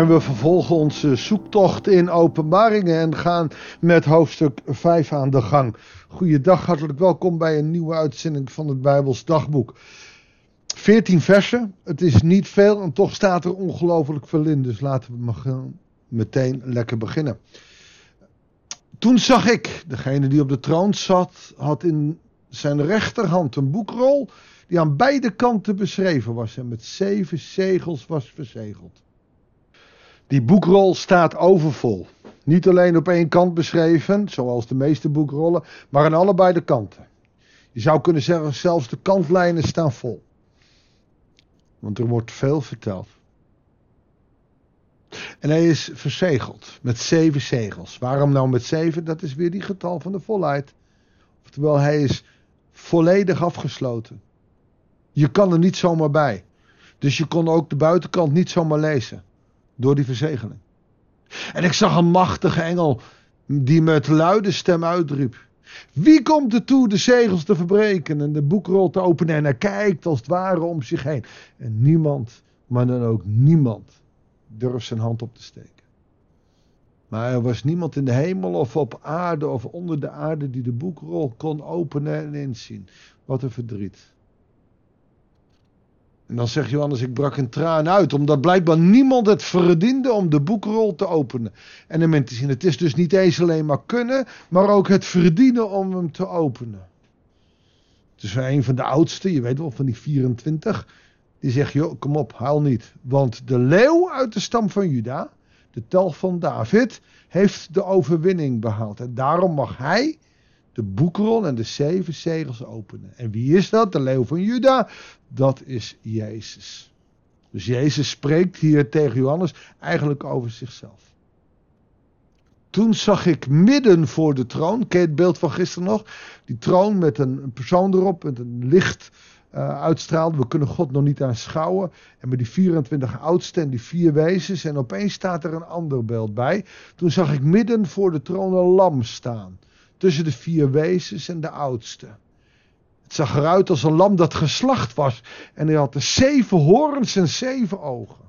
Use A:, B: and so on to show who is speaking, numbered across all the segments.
A: En we vervolgen onze zoektocht in openbaringen en gaan met hoofdstuk 5 aan de gang. Goeiedag, hartelijk welkom bij een nieuwe uitzending van het Bijbels Dagboek. 14 versen, het is niet veel en toch staat er ongelooflijk veel in. Dus laten we meteen lekker beginnen. Toen zag ik, degene die op de troon zat, had in zijn rechterhand een boekrol die aan beide kanten beschreven was en met zeven zegels was verzegeld. Die boekrol staat overvol. Niet alleen op één kant beschreven, zoals de meeste boekrollen, maar aan allebei de kanten. Je zou kunnen zeggen, zelfs de kantlijnen staan vol. Want er wordt veel verteld. En hij is verzegeld met zeven zegels. Waarom nou met zeven? Dat is weer die getal van de volheid. Oftewel, hij is volledig afgesloten. Je kan er niet zomaar bij. Dus je kon ook de buitenkant niet zomaar lezen. Door die verzegeling. En ik zag een machtige engel die met luide stem uitriep. Wie komt er toe de zegels te verbreken en de boekrol te openen en hij kijkt als het ware om zich heen. En niemand, maar dan ook niemand, durft zijn hand op te steken. Maar er was niemand in de hemel of op aarde of onder de aarde die de boekrol kon openen en inzien. Wat een verdriet. En dan zegt Johannes, ik brak een traan uit, omdat blijkbaar niemand het verdiende om de boekrol te openen. En om te zien, het is dus niet eens alleen maar kunnen, maar ook het verdienen om hem te openen. Dus een van de oudsten, je weet wel, van die 24, die zegt, joh, kom op, haal niet. Want de leeuw uit de stam van Juda, de tel van David, heeft de overwinning behaald. En daarom mag hij de boekrol en de zeven zegels openen. En wie is dat? De leeuw van Juda? Dat is Jezus. Dus Jezus spreekt hier tegen Johannes eigenlijk over zichzelf. Toen zag ik midden voor de troon, ken het beeld van gisteren nog? Die troon met een persoon erop, met een licht uh, uitstraalde. We kunnen God nog niet aanschouwen. En met die 24 oudsten en die vier wezens. En opeens staat er een ander beeld bij. Toen zag ik midden voor de troon een lam staan tussen de vier wezens en de oudste. Het zag eruit als een lam dat geslacht was. En hij had de zeven horens en zeven ogen.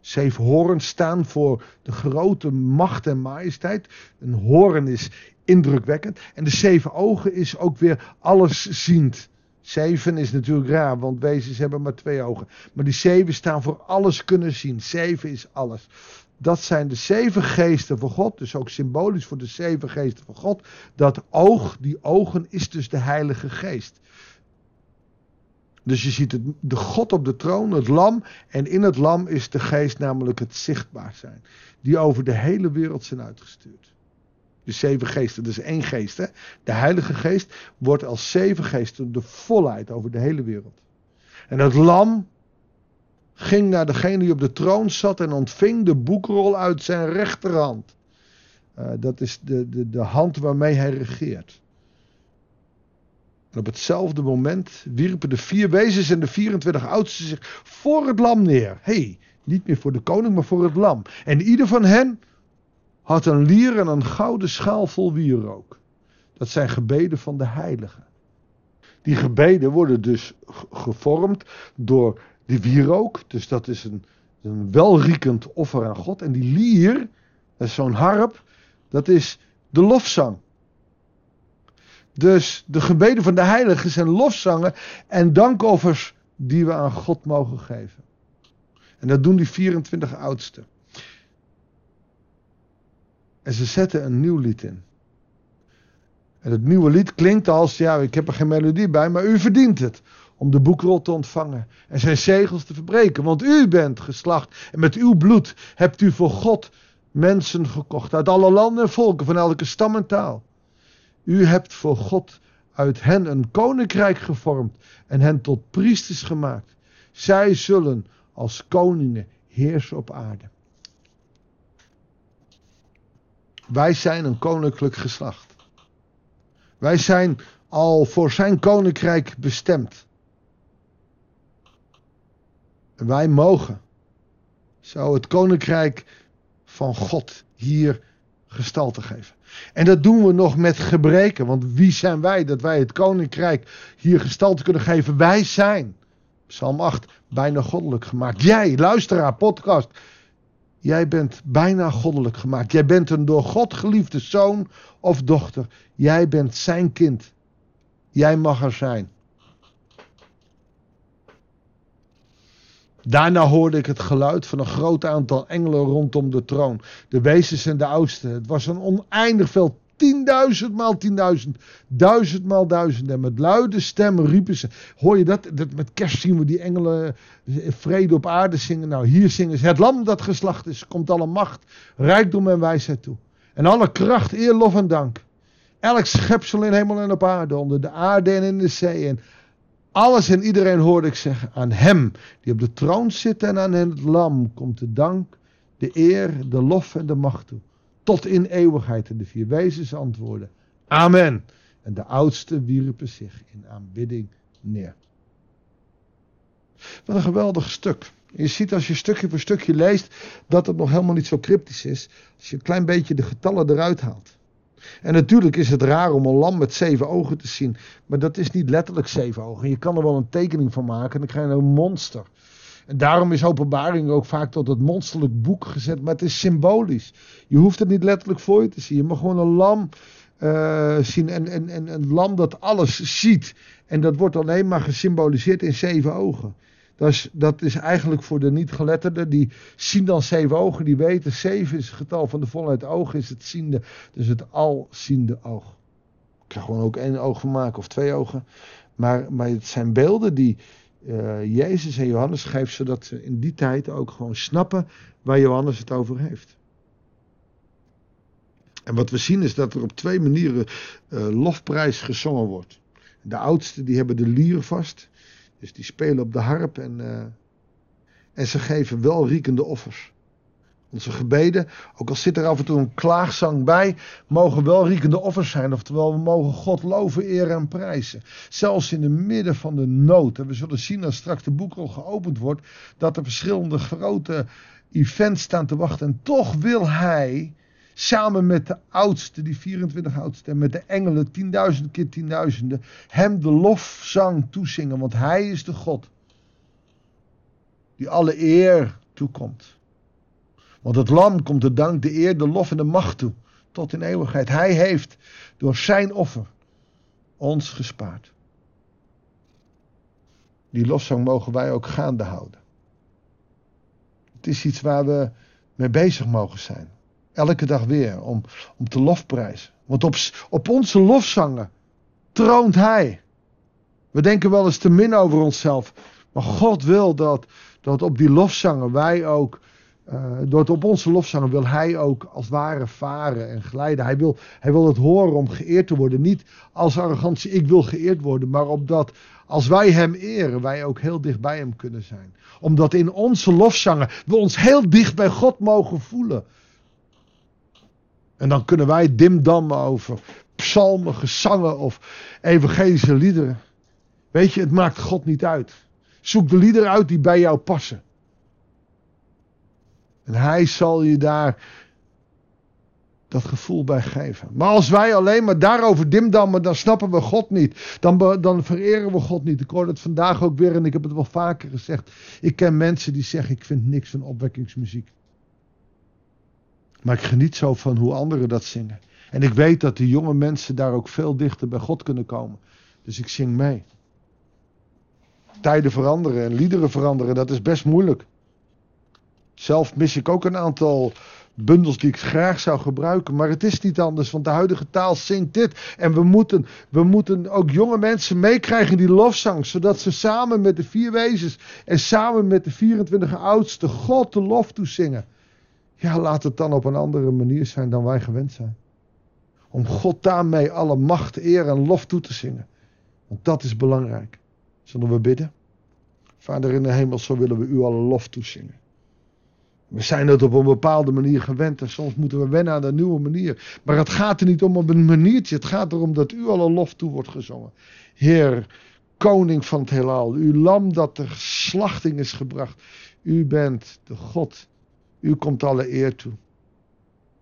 A: Zeven horens staan voor de grote macht en majesteit. Een hoorn is indrukwekkend. En de zeven ogen is ook weer allesziend. Zeven is natuurlijk raar, want wezens hebben maar twee ogen. Maar die zeven staan voor alles kunnen zien. Zeven is alles. Dat zijn de zeven geesten van God, dus ook symbolisch voor de zeven geesten van God. Dat oog, die ogen, is dus de Heilige Geest. Dus je ziet het, de God op de troon, het lam. En in het lam is de geest namelijk het zichtbaar zijn. Die over de hele wereld zijn uitgestuurd. De zeven geesten, dat is één geest. Hè? De Heilige Geest wordt als zeven geesten de volheid over de hele wereld. En het lam, ging naar degene die op de troon zat en ontving de boekrol uit zijn rechterhand. Uh, dat is de, de, de hand waarmee hij regeert. En op hetzelfde moment wierpen de vier wezens en de 24 oudsten zich voor het lam neer. hey, niet meer voor de koning, maar voor het lam. En ieder van hen had een lier en een gouden schaal vol wierook. Dat zijn gebeden van de heiligen. Die gebeden worden dus gevormd door die wierook, dus dat is een, een welriekend offer aan God. En die lier, dat is zo'n harp, dat is de lofzang. Dus de gebeden van de heiligen zijn lofzangen en dankoffers die we aan God mogen geven. En dat doen die 24 oudsten. En ze zetten een nieuw lied in. En het nieuwe lied klinkt als, ja, ik heb er geen melodie bij, maar u verdient het om de boekrol te ontvangen en zijn zegels te verbreken. Want u bent geslacht en met uw bloed hebt u voor God mensen gekocht uit alle landen en volken, van elke stam en taal. U hebt voor God uit hen een koninkrijk gevormd en hen tot priesters gemaakt. Zij zullen als koningen heersen op aarde. Wij zijn een koninklijk geslacht. Wij zijn al voor zijn koninkrijk bestemd. Wij mogen zo het koninkrijk van God hier gestalte geven. En dat doen we nog met gebreken. Want wie zijn wij dat wij het koninkrijk hier gestalte kunnen geven? Wij zijn, Psalm 8, bijna goddelijk gemaakt. Jij, luisteraar, podcast. Jij bent bijna goddelijk gemaakt. Jij bent een door God geliefde zoon of dochter. Jij bent zijn kind. Jij mag er zijn. Daarna hoorde ik het geluid van een groot aantal engelen rondom de troon. De wezens en de oudsten. Het was een oneindig veel. Tienduizend maal tienduizend. Duizend maal duizend. En met luide stemmen riepen ze. Hoor je dat? dat? Met kerst zien we die engelen vrede op aarde zingen. Nou, hier zingen ze. Het lam dat geslacht is. Komt alle macht, rijkdom en wijsheid toe. En alle kracht, eer, lof en dank. Elk schepsel in hemel en op aarde. Onder de aarde en in de zee. En alles en iedereen hoorde ik zeggen, aan hem die op de troon zit en aan het lam komt de dank, de eer, de lof en de macht toe. Tot in eeuwigheid. En de vier wezens antwoorden, amen. En de oudsten wierpen zich in aanbidding neer. Wat een geweldig stuk. Je ziet als je stukje voor stukje leest dat het nog helemaal niet zo cryptisch is. Als je een klein beetje de getallen eruit haalt. En natuurlijk is het raar om een lam met zeven ogen te zien. Maar dat is niet letterlijk zeven ogen. Je kan er wel een tekening van maken en dan krijg je een monster. En daarom is openbaring ook vaak tot het monsterlijk boek gezet. Maar het is symbolisch. Je hoeft het niet letterlijk voor je te zien. Je mag gewoon een lam uh, zien. En, en, en een lam dat alles ziet. En dat wordt alleen maar gesymboliseerd in zeven ogen. Dat is, dat is eigenlijk voor de niet-geletterden, die zien dan zeven ogen, die weten, zeven is het getal van de volheid oog, is het ziende, dus het alziende oog. Ik kan gewoon ook één oog van maken of twee ogen. Maar, maar het zijn beelden die uh, Jezus en Johannes geeft, zodat ze in die tijd ook gewoon snappen waar Johannes het over heeft. En wat we zien is dat er op twee manieren uh, lofprijs gezongen wordt. De oudsten die hebben de lier vast. Dus die spelen op de harp en, uh, en ze geven welriekende offers. Onze gebeden, ook al zit er af en toe een klaagzang bij, mogen welriekende offers zijn. Oftewel, we mogen God loven, eren en prijzen. Zelfs in het midden van de nood. En we zullen zien als straks de boekrol geopend wordt, dat er verschillende grote events staan te wachten. En toch wil hij samen met de oudste, die 24 oudste, en met de engelen, tienduizend keer tienduizenden, hem de lofzang toezingen. Want hij is de God die alle eer toekomt. Want het lam komt de dank, de eer, de lof en de macht toe. Tot in eeuwigheid. Hij heeft door zijn offer ons gespaard. Die lofzang mogen wij ook gaande houden. Het is iets waar we mee bezig mogen zijn. Elke dag weer om, om te lofprijzen. Want op, op onze lofzangen troont Hij. We denken wel eens te min over onszelf. Maar God wil dat, dat op die lofzangen wij ook. Uh, door op onze lofzangen wil Hij ook als ware varen en glijden. Hij wil, hij wil het horen om geëerd te worden. Niet als arrogantie, ik wil geëerd worden. Maar opdat als wij Hem eren, wij ook heel dicht bij Hem kunnen zijn. Omdat in onze lofzangen we ons heel dicht bij God mogen voelen. En dan kunnen wij dimdammen over psalmen, gezangen of evangelische liederen. Weet je, het maakt God niet uit. Zoek de liederen uit die bij jou passen. En hij zal je daar dat gevoel bij geven. Maar als wij alleen maar daarover dimdammen, dan snappen we God niet. Dan, dan vereren we God niet. Ik hoorde het vandaag ook weer en ik heb het wel vaker gezegd. Ik ken mensen die zeggen, ik vind niks van opwekkingsmuziek. Maar ik geniet zo van hoe anderen dat zingen. En ik weet dat de jonge mensen daar ook veel dichter bij God kunnen komen. Dus ik zing mee. Tijden veranderen en liederen veranderen, dat is best moeilijk. Zelf mis ik ook een aantal bundels die ik graag zou gebruiken. Maar het is niet anders, want de huidige taal zingt dit. En we moeten, we moeten ook jonge mensen meekrijgen in die lofzang. Zodat ze samen met de vier wezens en samen met de 24 oudsten God de lof toezingen. Ja, laat het dan op een andere manier zijn dan wij gewend zijn. Om God daarmee alle macht, eer en lof toe te zingen. Want dat is belangrijk. Zullen we bidden? Vader in de hemel, zo willen we u alle lof toezingen. We zijn het op een bepaalde manier gewend en soms moeten we wennen aan een nieuwe manier. Maar het gaat er niet om op een maniertje. Het gaat erom dat u alle lof toe wordt gezongen. Heer, koning van het heelal, uw lam dat ter slachting is gebracht. U bent de God u komt alle eer toe.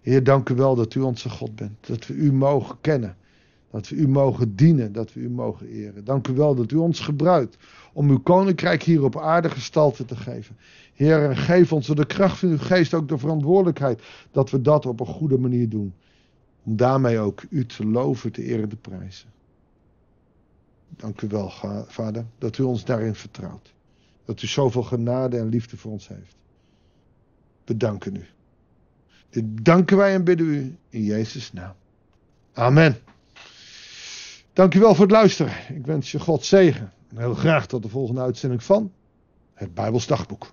A: Heer, dank u wel dat u onze God bent. Dat we u mogen kennen. Dat we u mogen dienen, dat we u mogen eren. Dank u wel dat u ons gebruikt om uw koninkrijk hier op aarde gestalte te geven. Heer, geef ons door de kracht van uw geest ook de verantwoordelijkheid dat we dat op een goede manier doen. Om daarmee ook u te loven, te eren, te prijzen. Dank u wel, Vader, dat u ons daarin vertrouwt. Dat u zoveel genade en liefde voor ons heeft. Bedanken u. Dit danken wij en bidden u in Jezus' naam. Amen. Dank u wel voor het luisteren. Ik wens je God zegen. En heel graag tot de volgende uitzending van het Bijbels Dagboek.